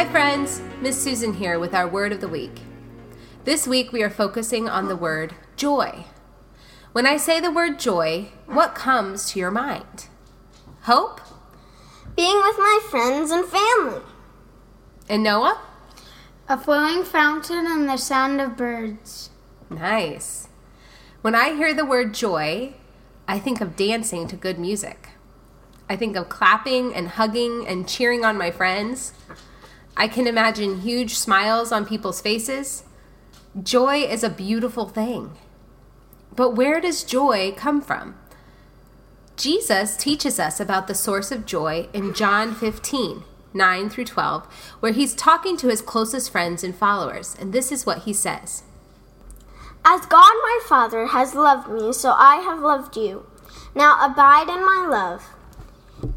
Hi, friends. Miss Susan here with our word of the week. This week we are focusing on the word joy. When I say the word joy, what comes to your mind? Hope? Being with my friends and family. And Noah? A flowing fountain and the sound of birds. Nice. When I hear the word joy, I think of dancing to good music. I think of clapping and hugging and cheering on my friends. I can imagine huge smiles on people's faces. Joy is a beautiful thing. But where does joy come from? Jesus teaches us about the source of joy in John 15, 9 through 12, where he's talking to his closest friends and followers, and this is what he says As God my Father has loved me, so I have loved you. Now abide in my love.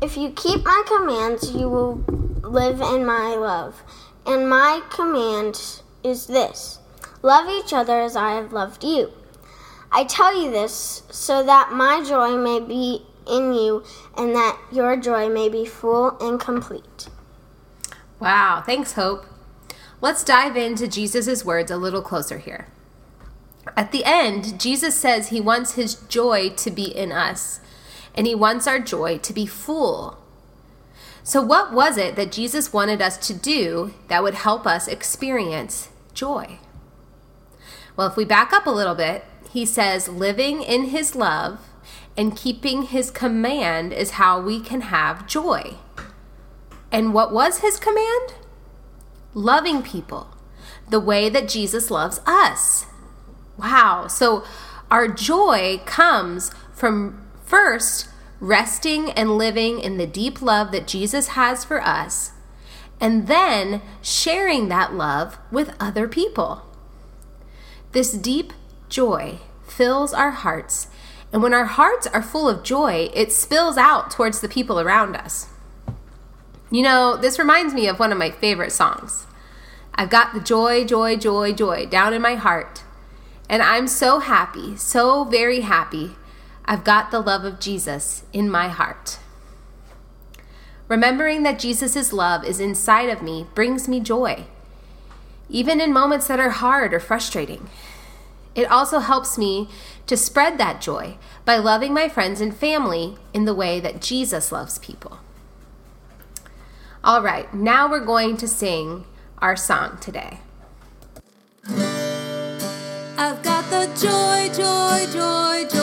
If you keep my commands, you will live in my love. And my command is this love each other as I have loved you. I tell you this so that my joy may be in you and that your joy may be full and complete. Wow, thanks, Hope. Let's dive into Jesus' words a little closer here. At the end, Jesus says he wants his joy to be in us, and he wants our joy to be full. So, what was it that Jesus wanted us to do that would help us experience joy? Well, if we back up a little bit, he says living in his love and keeping his command is how we can have joy. And what was his command? Loving people the way that Jesus loves us. Wow. So our joy comes from first resting and living in the deep love that Jesus has for us, and then sharing that love with other people. This deep joy fills our hearts, and when our hearts are full of joy, it spills out towards the people around us. You know, this reminds me of one of my favorite songs. I've got the joy, joy, joy, joy down in my heart. And I'm so happy, so very happy. I've got the love of Jesus in my heart. Remembering that Jesus' love is inside of me brings me joy, even in moments that are hard or frustrating. It also helps me to spread that joy by loving my friends and family in the way that Jesus loves people. All right, now we're going to sing our song today. I've got the joy, joy, joy, joy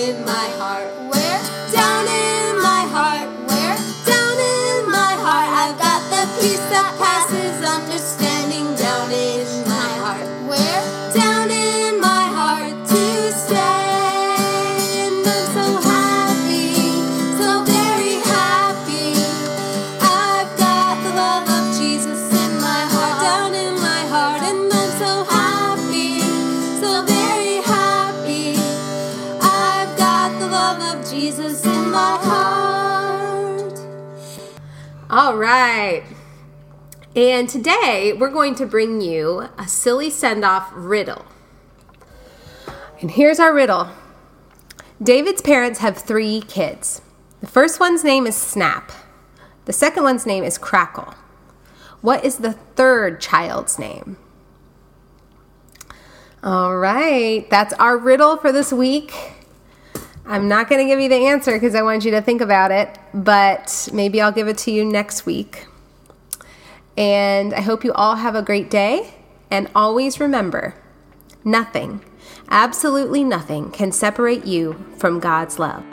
heart. All right. And today we're going to bring you a silly send off riddle. And here's our riddle David's parents have three kids. The first one's name is Snap, the second one's name is Crackle. What is the third child's name? All right, that's our riddle for this week. I'm not going to give you the answer because I want you to think about it, but maybe I'll give it to you next week. And I hope you all have a great day. And always remember nothing, absolutely nothing, can separate you from God's love.